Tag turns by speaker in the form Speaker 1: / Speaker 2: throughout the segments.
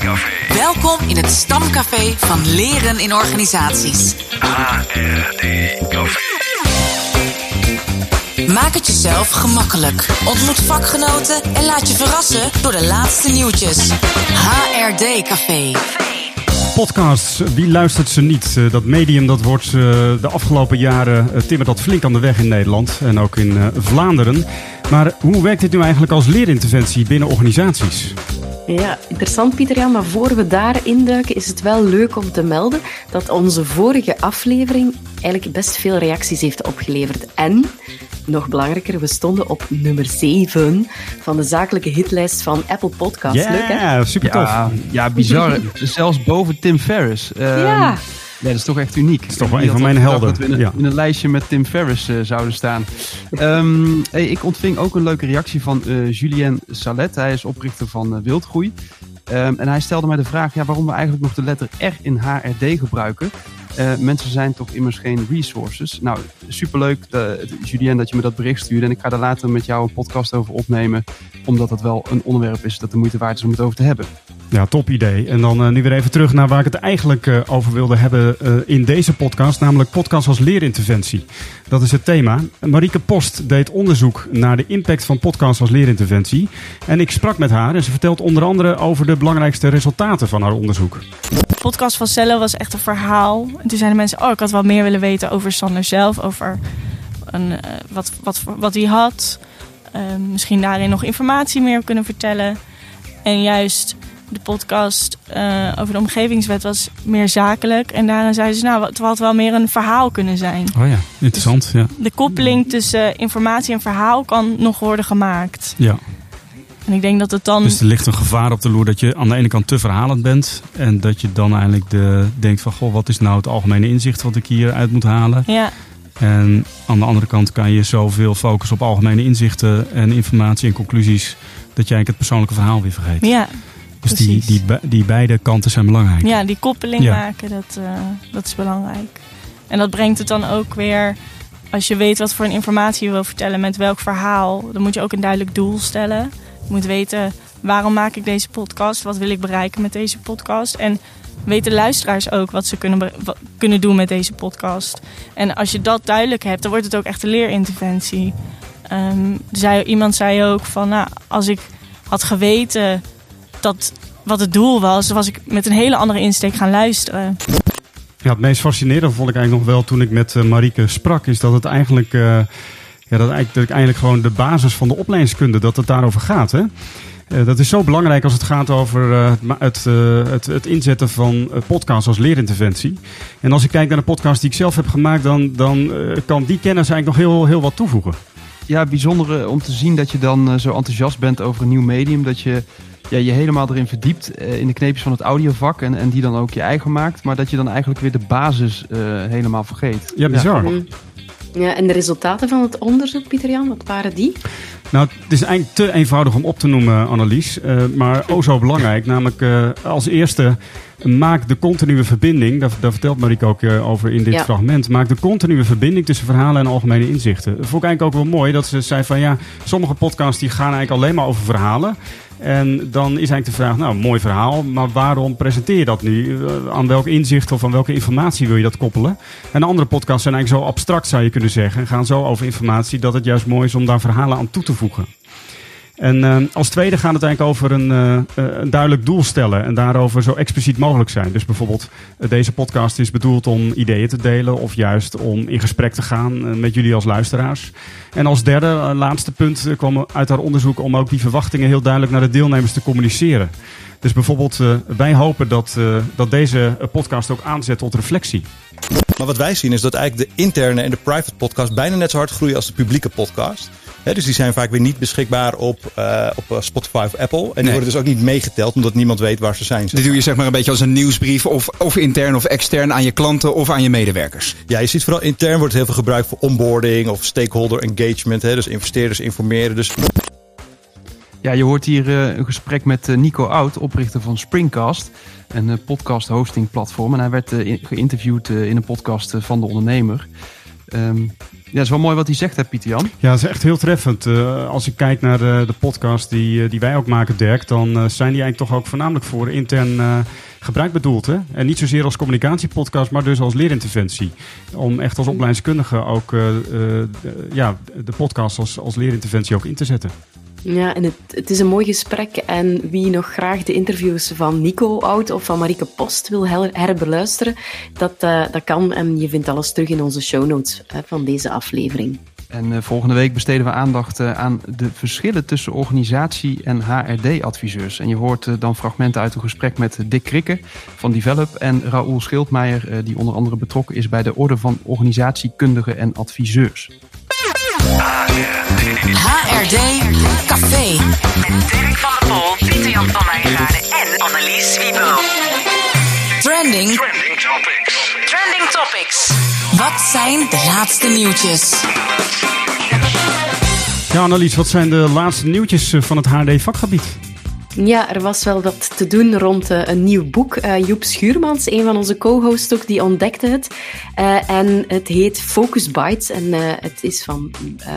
Speaker 1: Welkom in het stamcafé van Leren in Organisaties.
Speaker 2: HRD-café.
Speaker 1: Maak het jezelf gemakkelijk. Ontmoet vakgenoten en laat je verrassen door de laatste nieuwtjes. HRD Café.
Speaker 3: Podcasts, wie luistert ze niet? Eh, Dat medium dat wordt eh, de afgelopen jaren uh, timmert dat flink aan de weg in Nederland en ook in eh, Vlaanderen. Maar hoe werkt dit nu eigenlijk als leerinterventie binnen organisaties?
Speaker 4: Ja, interessant Pieter Jan, maar voor we daar induiken is het wel leuk om te melden dat onze vorige aflevering eigenlijk best veel reacties heeft opgeleverd. En, nog belangrijker, we stonden op nummer 7 van de zakelijke hitlijst van Apple Podcasts. Leuk hè?
Speaker 3: Ja, super tof.
Speaker 5: Ja, ja bizar. Zelfs boven Tim Ferriss. Ehm,
Speaker 4: Ja.
Speaker 5: Ja, dat is toch echt uniek. Dat
Speaker 3: is toch wel een van mijn helden.
Speaker 5: Dat we in een,
Speaker 3: Ja.
Speaker 5: in een lijstje met Tim Ferriss eh, zouden staan. Ehm, hey, ik ontving ook een leuke reactie van eh, Julien Salet. Hij is oprichter van eh, Wildgroei. Ehm, en hij stelde mij de vraag ja, waarom we eigenlijk nog de letter R in HRD gebruiken. Mensen zijn toch immers geen resources. Nou, superleuk Julien dat je me dat bericht stuurde. En ik ga daar later met jou een podcast over opnemen. Omdat het wel een onderwerp is dat de moeite waard is om het over te hebben.
Speaker 3: Ja, top idee. En dan eh, nu weer even terug naar waar ik het eigenlijk eh, over wilde hebben eh, in deze podcast, namelijk podcast als leerinterventie. Dat is het thema. Marieke Post deed onderzoek naar de impact van podcasts als leerinterventie. En ik sprak met haar en ze vertelt onder andere over de belangrijkste resultaten van haar onderzoek.
Speaker 6: De podcast van Cello was echt een verhaal. En toen zeiden mensen, oh, ik had wel meer willen weten over Sander zelf. Over een, wat, wat, wat hij had. Misschien daarin nog informatie meer kunnen vertellen. En juist de podcast eh, over de omgevingswet was meer zakelijk. En daarin zeiden ze, nou, het had wel meer een verhaal kunnen zijn.
Speaker 3: Oh ja, interessant. Ja.
Speaker 6: De koppeling tussen informatie en verhaal kan nog worden gemaakt.
Speaker 3: ja.
Speaker 6: En ik denk dat het dan...
Speaker 3: Dus er ligt een gevaar op de loer dat je aan de ene kant te verhalend bent. En dat je dan eigenlijk de, denkt van, goh, wat is nou het algemene inzicht wat ik hier uit moet halen?
Speaker 6: Ja,
Speaker 3: En aan de andere kant kan je zoveel focussen op algemene inzichten en informatie en conclusies. Dat je eigenlijk het persoonlijke verhaal weer vergeet.
Speaker 6: ja,
Speaker 3: dus die,
Speaker 6: precies.
Speaker 3: die, be- die beide kanten zijn belangrijk.
Speaker 6: Ja, die koppeling
Speaker 3: Ja.
Speaker 6: maken, dat, eh, dat is belangrijk. En dat brengt het dan ook weer, als je weet wat voor een informatie je wil vertellen met welk verhaal, dan moet je ook een duidelijk doel stellen. Je moet weten, waarom maak ik deze podcast? Wat wil ik bereiken met deze podcast? En weten luisteraars ook wat ze kunnen, kunnen doen met deze podcast. En als je dat duidelijk hebt, dan wordt het ook echt een leerinterventie. Ehm, zei, iemand zei ook van, nou, als ik had geweten dat wat het doel was, was ik met een hele andere insteek gaan luisteren.
Speaker 3: Ja, het meest fascinerende vond ik eigenlijk nog wel toen ik met eh, Marieke sprak, is dat het eigenlijk, eh, ja, dat eigenlijk, dat eigenlijk gewoon de basis van de opleidingskunde, dat het daarover gaat. Hè? Eh, dat is zo belangrijk als het gaat over eh, het het, het, inzetten van podcasts als leerinterventie. En als ik kijk naar de podcast die ik zelf heb gemaakt, dan, dan eh, kan die kennis eigenlijk nog heel, heel wat toevoegen.
Speaker 5: Ja, bijzonder om te zien dat je dan zo enthousiast bent over een nieuw medium. Dat je ja, je helemaal erin verdiept eh, in de kneepjes van het audiovak. En, en die dan ook je eigen maakt. Maar dat je dan eigenlijk weer de basis eh, helemaal vergeet.
Speaker 3: Ja, bizar.
Speaker 4: Mm. Ja, en de resultaten van het onderzoek, Pieter Jan, wat waren die?
Speaker 3: Nou, het is eigenlijk te eenvoudig om op te noemen, Annelies. eh, maar oh zo belangrijk. Namelijk eh, als eerste, maak de continue verbinding. Daar, daar vertelt Marieke ook eh, over in dit
Speaker 4: Ja.
Speaker 3: fragment. Maak de continue verbinding tussen verhalen en algemene inzichten. Dat vond ik eigenlijk ook wel mooi. Dat ze zei van ja, sommige podcasts die gaan eigenlijk alleen maar over verhalen. En dan is eigenlijk de vraag, nou, mooi verhaal, maar waarom presenteer je dat nu? Eh, Aan welk inzicht of aan welke informatie wil je dat koppelen? En andere podcasts zijn eigenlijk zo abstract, zou je kunnen zeggen. En gaan zo over informatie dat het juist mooi is om daar verhalen aan toe te voegen. En eh, als tweede gaat het eigenlijk over een, eh, eh, een duidelijk doel stellen en daarover zo expliciet mogelijk zijn. Dus bijvoorbeeld, eh, deze podcast is bedoeld om ideeën te delen of juist om in gesprek te gaan met jullie als luisteraars. En als derde, laatste punt, kwam uit haar onderzoek om ook die verwachtingen heel duidelijk naar de deelnemers te communiceren. Dus bijvoorbeeld, wij hopen dat, dat deze podcast ook aanzet tot reflectie.
Speaker 7: Maar wat wij zien is dat eigenlijk de interne en de private podcast bijna net zo hard groeien als de publieke podcast. Dus die zijn vaak weer niet beschikbaar op, eh, op eh, Spotify of Apple. En die
Speaker 8: Nee.
Speaker 7: worden dus ook niet meegeteld omdat niemand weet waar ze zijn.
Speaker 8: Dit doe je zeg maar een beetje als een nieuwsbrief of, of intern of extern aan je klanten of aan je medewerkers.
Speaker 7: Ja, je ziet vooral intern wordt heel veel gebruikt voor onboarding of stakeholder engagement. Hè, dus investeerders informeren. Dus
Speaker 5: Ja, je hoort hier eh, een gesprek met Nico Oud, oprichter van Springcast. Een podcast hosting platform. En hij werd geïnterviewd in een podcast van de ondernemer. Ehm, ja, het is wel mooi wat hij zegt, hè, Pieter Jan?
Speaker 3: Ja, dat is echt heel treffend. Uh, als ik kijk naar de, de podcast die, die wij ook maken, Dirk, dan zijn die eigenlijk toch ook voornamelijk voor intern gebruik bedoeld. Hè? En niet zozeer als communicatiepodcast, maar dus als leerinterventie. Om echt als opleidingskundige ook ja, de podcast als, als leerinterventie ook in te zetten.
Speaker 4: Ja, en het, het is een mooi gesprek. En wie nog graag de interviews van Nico Oud of van Marike Post wil her herbeluisteren, dat, uh, dat kan. En je vindt alles terug in onze show notes uh, van deze aflevering.
Speaker 5: En uh, volgende week besteden we aandacht aan de verschillen tussen organisatie en HRD-adviseurs. En je hoort dan fragmenten uit een gesprek met Dick Krikke van Develop en Raoul Schildmeijer, die onder andere betrokken is bij de Orde van Organisatiekundigen en Adviseurs.
Speaker 1: HRD Café.
Speaker 9: Met Dirk van der Pol, Pieter Jan van Meijeraden en Annelies Wiebo.
Speaker 1: Trending.
Speaker 2: Trending Topics.
Speaker 9: Trending Topics.
Speaker 1: Wat zijn de laatste nieuwtjes?
Speaker 3: Ja, Annelies, wat zijn de laatste nieuwtjes van het HRD-vakgebied?
Speaker 4: Ja, er was wel wat te doen rond uh, een nieuw boek. Uh, Joep Schuurmans, een van onze co-hosts ook, die ontdekte het. Uh, en het heet Focus Bites. En het is van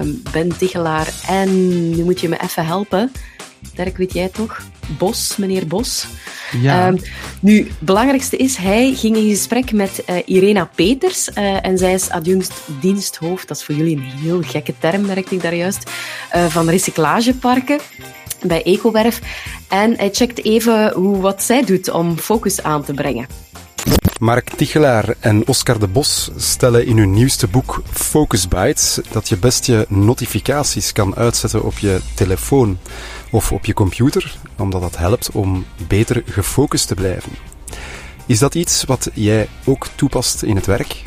Speaker 4: um, Ben Tichelaar. En nu moet je me even helpen. Dirk, weet jij toch? Bos, meneer Bos.
Speaker 5: Ja.
Speaker 4: Um, nu, het belangrijkste is, hij ging in gesprek met uh, Irena Peters. Uh, en zij is adjunct diensthoofd. Dat is voor jullie een heel gekke term, merkte ik daar juist. Uh, van recyclageparken bij Ecowerf. En hij checkt even hoe, wat zij doet om focus aan te brengen.
Speaker 10: Mark Tichelaar en Oscar de Bos stellen in hun nieuwste boek Focus Bites dat je best je notificaties kan uitzetten op je telefoon of op je computer, omdat dat helpt om beter gefocust te blijven. Is dat iets wat jij ook toepast in het werk?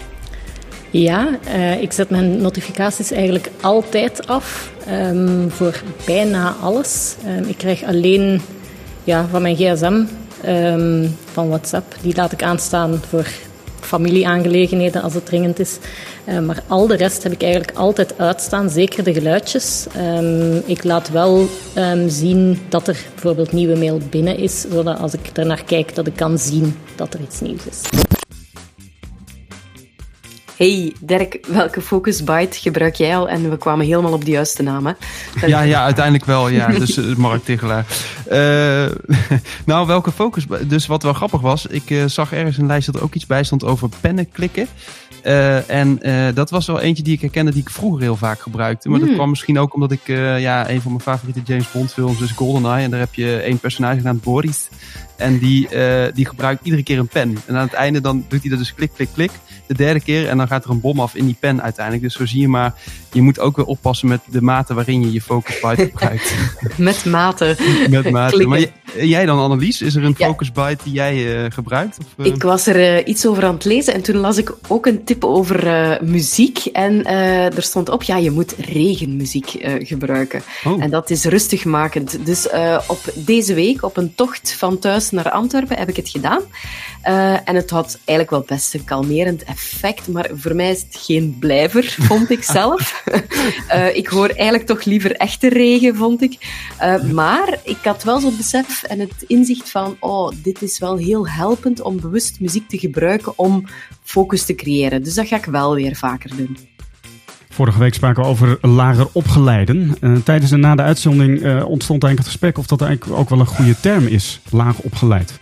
Speaker 11: Ja, uh, ik zet mijn notificaties eigenlijk altijd af um, voor bijna alles. Um, ik krijg alleen ja, van mijn gsm, um, van WhatsApp, die laat ik aanstaan voor familieaangelegenheden als het dringend is. Uh, maar al de rest heb ik eigenlijk altijd uitstaan, zeker de geluidjes. ik laat wel zien dat er bijvoorbeeld nieuwe mail binnen is, zodat als ik ernaar kijk, dat ik kan zien dat er iets nieuws is.
Speaker 4: Hey Dirk, welke Focus Byte gebruik jij al? En we kwamen helemaal op de juiste naam, hè?
Speaker 5: Ja, ja uiteindelijk wel, ja. Dus uh, Mark Tegelaar. Uh, nou, welke Focus Dus wat wel grappig was, ik uh, zag ergens een lijst dat er ook iets bij stond over pennen klikken. Uh, en uh, dat was wel eentje die ik herkende die ik vroeger heel vaak gebruikte. Maar mm. dat kwam misschien ook omdat ik uh, ja, een van mijn favoriete James Bond films is GoldenEye. En daar heb je één personage genaamd Boris. En die, die gebruikt iedere keer een pen. En aan het einde dan doet hij dat dus klik, klik, klik. De derde keer en dan gaat er een bom af in die pen uiteindelijk. Dus zo zie je maar, je moet ook weer oppassen met de mate waarin je je focus byte gebruikt.
Speaker 4: met mate.
Speaker 5: met mate. Maar jij dan Annelies, is er een ja. focus byte die jij gebruikt? Of,
Speaker 4: ik was er iets over aan het lezen en toen las ik ook een tip over muziek. En er stond op, ja, je moet regenmuziek gebruiken. Oh. En dat is rustigmakend. Dus op deze week, op een tocht van thuis naar Antwerpen, heb ik het gedaan. en het had eigenlijk wel best een kalmerend effect. Maar voor mij is het geen blijver, vond ik zelf. ik hoor eigenlijk toch liever echte regen, vond ik. maar ik had wel zo'n besef en het inzicht van, oh, dit is wel heel helpend om bewust muziek te gebruiken om focus te creëren. Dus dat ga ik wel weer vaker doen.
Speaker 3: Vorige week spraken we over lager opgeleiden. Uh, tijdens en na de uitzending ontstond eigenlijk het gesprek of dat eigenlijk ook wel een goede term is, laag opgeleid.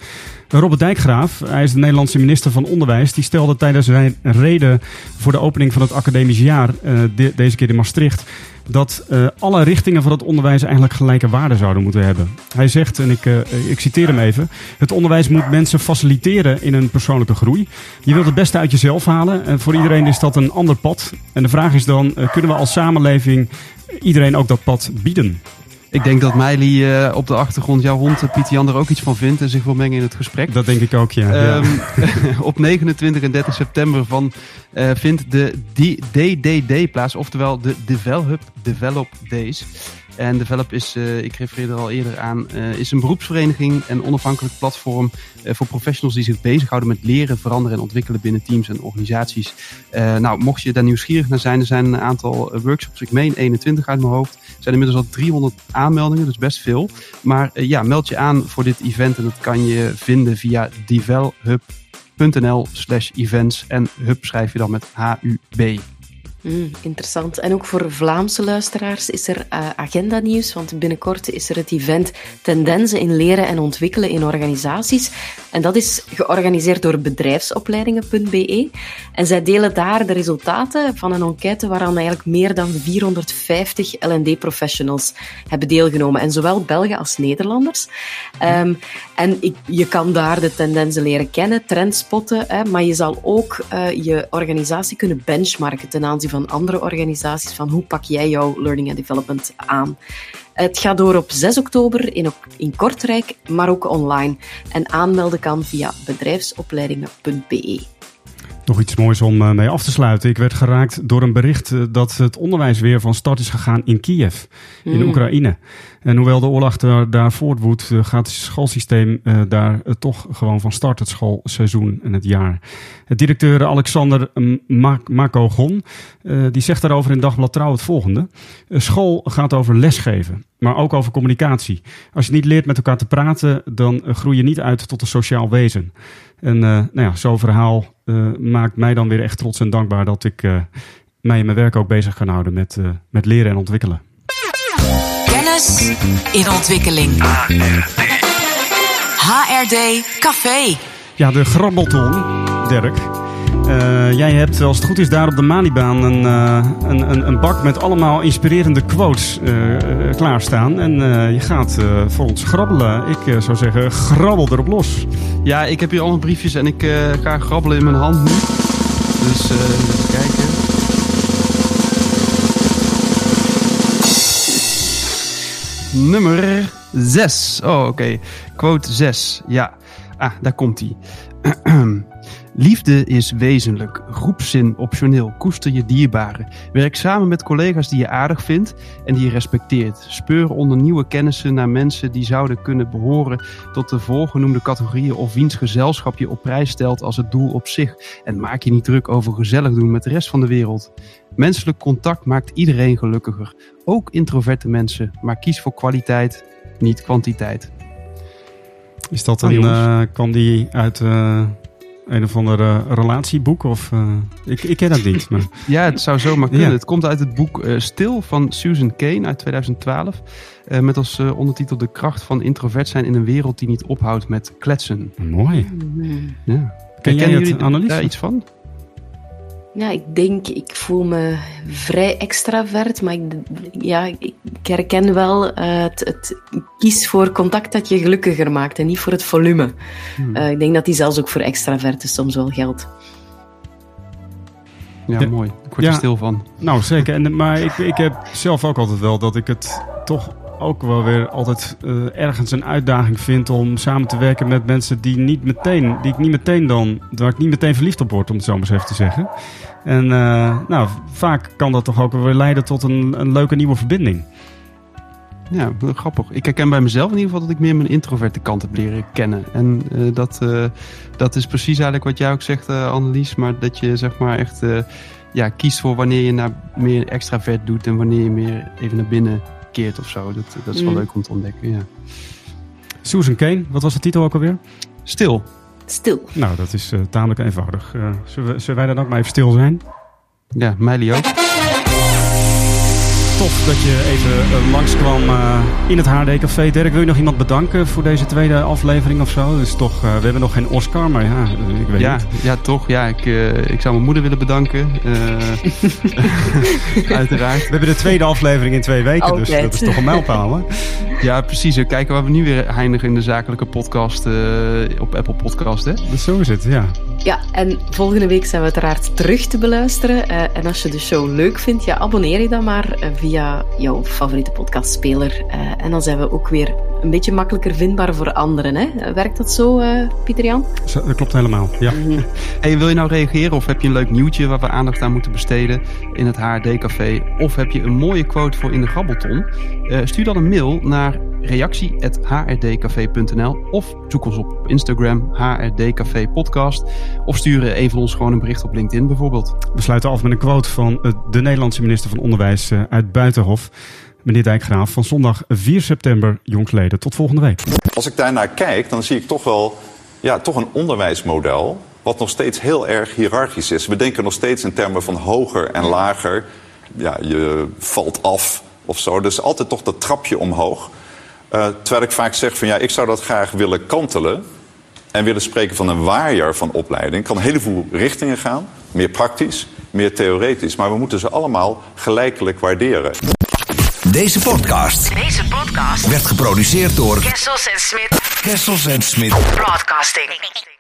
Speaker 3: Robert Dijkgraaf, hij is de Nederlandse minister van Onderwijs, die stelde tijdens zijn reden voor de opening van het academisch jaar, de, deze keer in Maastricht, dat uh, alle richtingen van het onderwijs eigenlijk gelijke waarde zouden moeten hebben. Hij zegt, en ik, uh, ik citeer hem even, het onderwijs moet mensen faciliteren in hun persoonlijke groei. Je wilt het beste uit jezelf halen en voor iedereen is dat een ander pad. En de vraag is dan, kunnen we als samenleving iedereen ook dat pad bieden?
Speaker 5: Ik denk dat Meili uh, op de achtergrond, jouw hond Pieter Jan, er ook iets van vindt en zich wil mengen in het gesprek.
Speaker 3: Dat denk ik ook, ja. Um,
Speaker 5: ja. op 29 en 30 september van, uh, vindt de DDD plaats, oftewel de Develop Develop Days. En Develop is, uh, ik refereerde er al eerder aan, uh, is een beroepsvereniging en onafhankelijk platform uh, voor professionals die zich bezighouden met leren, veranderen en ontwikkelen binnen teams en organisaties. nou, mocht je daar nieuwsgierig naar zijn, er zijn een aantal workshops, ik meen 21 uit mijn hoofd. Er zijn inmiddels al 300 aanmeldingen, dus best veel. Maar ja, meld je aan voor dit event en dat kan je vinden via develhub.nl slash events en hub schrijf je dan met H-U-B.
Speaker 4: Mm, interessant. En ook voor Vlaamse luisteraars is er uh, agenda-nieuws, want binnenkort is er het event Tendensen in leren en ontwikkelen in organisaties. En dat is georganiseerd door bedrijfsopleidingen.be. En zij delen daar de resultaten van een enquête waaraan eigenlijk meer dan 450 L&D-professionals hebben deelgenomen. En zowel Belgen als Nederlanders. Um, en ik, je kan daar de tendensen leren kennen, trends spotten, hè, maar je zal ook uh, je organisatie kunnen benchmarken ten aanzien van andere organisaties, van hoe pak jij jouw learning and development aan. Het gaat door op 6 oktober in, in Kortrijk, maar ook online. En aanmelden kan via bedrijfsopleidingen.be.
Speaker 3: Nog iets moois om eh, mee af te sluiten. Ik werd geraakt door een bericht eh, dat het onderwijs weer van start is gegaan in Kiev, in
Speaker 4: Hmm.
Speaker 3: Oekraïne. En hoewel de oorlog daar, daar voortwoedt, eh, gaat het schoolsysteem daar toch gewoon van start het schoolseizoen en het jaar. Het directeur Alexander Makogon, die zegt daarover in Dagblad Trouw het volgende. school gaat over lesgeven, maar ook over communicatie. Als je niet leert met elkaar te praten, dan groei je niet uit tot een sociaal wezen. En nou ja, zo'n verhaal maakt mij dan weer echt trots en dankbaar dat ik mij in mijn werk ook bezig kan houden met, met leren en ontwikkelen.
Speaker 1: Kennis in ontwikkeling. HRD Café.
Speaker 3: Ja, de grabbelton, Dirk. Uh, jij hebt, als het goed is, daar op de Malibaan een, uh, een, een, bak met allemaal inspirerende quotes uh, klaarstaan. En je gaat voor ons grabbelen. Ik zou zeggen, grabbel erop los.
Speaker 5: Ja, ik heb hier allemaal briefjes en ik ga grabbelen in mijn hand nu. Dus even kijken. Nummer 6. Oh, oké. Quote 6. Ja. Ah, daar komt hij. Liefde is wezenlijk, groepszin optioneel, koester je dierbaren. Werk samen met collega's die je aardig vindt en die je respecteert. Speur onder nieuwe kennissen naar mensen die zouden kunnen behoren tot de voorgenoemde categorieën of wiens gezelschap je op prijs stelt als het doel op zich. En maak je niet druk over gezellig doen met de rest van de wereld. Menselijk contact maakt iedereen gelukkiger, ook introverte mensen, maar kies voor kwaliteit, niet kwantiteit.
Speaker 3: Is dat een, oh, uh, kwam die uit uh, een of ander uh, relatieboek? Of, ik, ik ken dat niet. Maar...
Speaker 5: ja, het zou zomaar kunnen. Ja. Het komt uit het boek Stil van Susan Kane uit 2012. met als ondertitel De kracht van introvert zijn in een wereld die niet ophoudt met kletsen.
Speaker 3: Mooi.
Speaker 4: Mm.
Speaker 5: Ja.
Speaker 3: Ken jij het, Annelies?
Speaker 5: daar iets van?
Speaker 4: Ja, ik denk, ik voel me vrij extravert, maar ik, ja, ik herken wel uh, het, het kies voor contact dat je gelukkiger maakt en niet voor het volume. Hmm. Uh, ik denk dat die zelfs ook voor extraverten soms wel geldt.
Speaker 5: Ja, ja mooi. Ik word
Speaker 3: ja,
Speaker 5: er stil van.
Speaker 3: Nou, zeker. En, maar ik, ik heb zelf ook altijd wel dat ik het toch ook wel weer altijd uh, ergens een uitdaging vind om samen te werken met mensen die niet meteen, die ik niet meteen dan, waar ik niet meteen verliefd op word, om het zo maar eens even te zeggen. En uh, nou, vaak kan dat toch ook weer leiden tot een, een leuke nieuwe verbinding.
Speaker 5: Ja, grappig. Ik herken bij mezelf in ieder geval dat ik meer mijn introverte kant heb leren kennen. En uh, dat, dat is precies eigenlijk wat jij ook zegt, uh, Annelies. Maar dat je zeg maar echt ja, kiest voor wanneer je naar meer extravert doet en wanneer je meer even naar binnen keert of zo. Dat, dat is wel
Speaker 4: Mm.
Speaker 5: leuk om te ontdekken, ja.
Speaker 3: Susan Kane, wat was de titel ook alweer?
Speaker 5: Stil.
Speaker 4: Stil.
Speaker 3: Nou, dat is uh, tamelijk eenvoudig. Uh, zullen, we, zullen wij dan ook maar even stil zijn?
Speaker 5: Ja, Meili ook.
Speaker 3: Tof dat je even uh, langskwam uh, in het HD Café. Dirk, wil je nog iemand bedanken voor deze tweede aflevering of zo? Dus toch, uh, we hebben nog geen Oscar, maar ja, ik weet
Speaker 5: ja,
Speaker 3: niet.
Speaker 5: Ja, toch. Ja, ik, ik zou mijn moeder willen bedanken. uiteraard.
Speaker 3: We hebben de tweede aflevering in twee weken, dus dat is toch een mijlpaal, hè?
Speaker 5: Ja, precies. We kijken waar we nu weer eindigen in de zakelijke podcast op Apple Podcast, hè?
Speaker 3: Dus zo is het, ja.
Speaker 4: Ja, en volgende week zijn we uiteraard terug te beluisteren. en als je de show leuk vindt, ja, abonneer je dan maar via jouw favoriete podcastspeler. Uh, en dan zijn we ook weer een beetje makkelijker vindbaar voor anderen. Hè? Werkt dat zo, uh, Pieter-Jan?
Speaker 3: Dat klopt helemaal, ja.
Speaker 4: Mm -hmm.
Speaker 5: hey, wil je nou reageren of heb je een leuk nieuwtje waar we aandacht aan moeten besteden in het HRD-café? Of heb je een mooie quote voor in de grabbelton? Stuur dan een mail naar reactie.hrdcafé.nl of zoek ons op Instagram, HRDcafé podcast. Of stuur een van ons gewoon een bericht op LinkedIn bijvoorbeeld.
Speaker 3: We sluiten af met een quote van de Nederlandse minister van Onderwijs uit Buitenhof. Meneer Dijkgraaf, van zondag 4 september jongsleden. Tot volgende week.
Speaker 12: Als ik daarnaar kijk, dan zie ik toch wel ja, toch een onderwijsmodel wat nog steeds heel erg hiërarchisch is. We denken nog steeds in termen van hoger en lager. Ja, je valt af of zo. Dus altijd toch dat trapje omhoog. Uh, terwijl ik vaak zeg van ja, ik zou dat graag willen kantelen. En willen spreken van een waaier van opleiding. Kan een heleboel richtingen gaan. Meer praktisch, meer theoretisch. Maar we moeten ze allemaal gelijkelijk waarderen.
Speaker 2: Deze podcast,
Speaker 9: Deze podcast
Speaker 2: werd geproduceerd door
Speaker 9: Kessels en Smit
Speaker 2: Kessels en Smit.
Speaker 9: Broadcasting. Broadcasting.